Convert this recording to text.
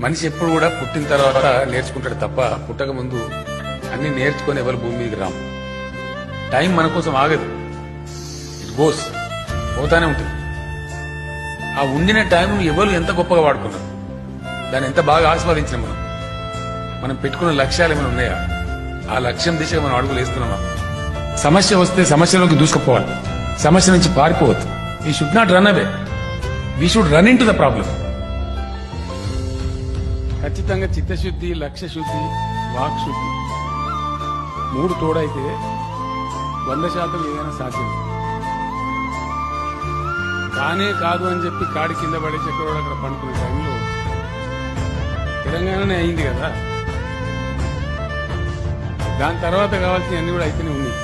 మనిషి ఎప్పుడు కూడా పుట్టిన తర్వాత నేర్చుకుంటాడు తప్ప పుట్టక ముందు అన్ని నేర్చుకొని ఎవరు భూమి మీదకి రాము. టైం మన కోసం ఆగదు. ఇట్ గోస్ పోతానే ఉంటుంది. ఆ ఉండిన టైం ఎవరు ఎంత గొప్పగా వాడుకున్నారు? దాన్ని ఎంత బాగా ఆస్వాదించిన మనం? మనం పెట్టుకున్న లక్ష్యాలు ఏమైనా ఉన్నాయా? ఆ లక్ష్యం దిశగా మనం అడుగులు వేస్తున్నామా? సమస్య వస్తే సమస్యలోకి దూసుకుపోవాలి. సమస్య నుంచి పారిపోవద్దు. We should not run away we should run into the problem ఖచ్చితంగా చిత్తశుద్ధి లక్ష్య శుద్ధి వాక్ శుద్ధి మూడు తోడైతే వంద శాతం ఏదైనా సాధ్యం కానే కాదు అని చెప్పి కాడి కింద పడే చక్రవాడు అక్కడ పండుకునే టైంలో తెలంగాణనే అయింది కదా. దాని తర్వాత కావాల్సిన అన్ని కూడా అయితేనే ఉన్నాయి.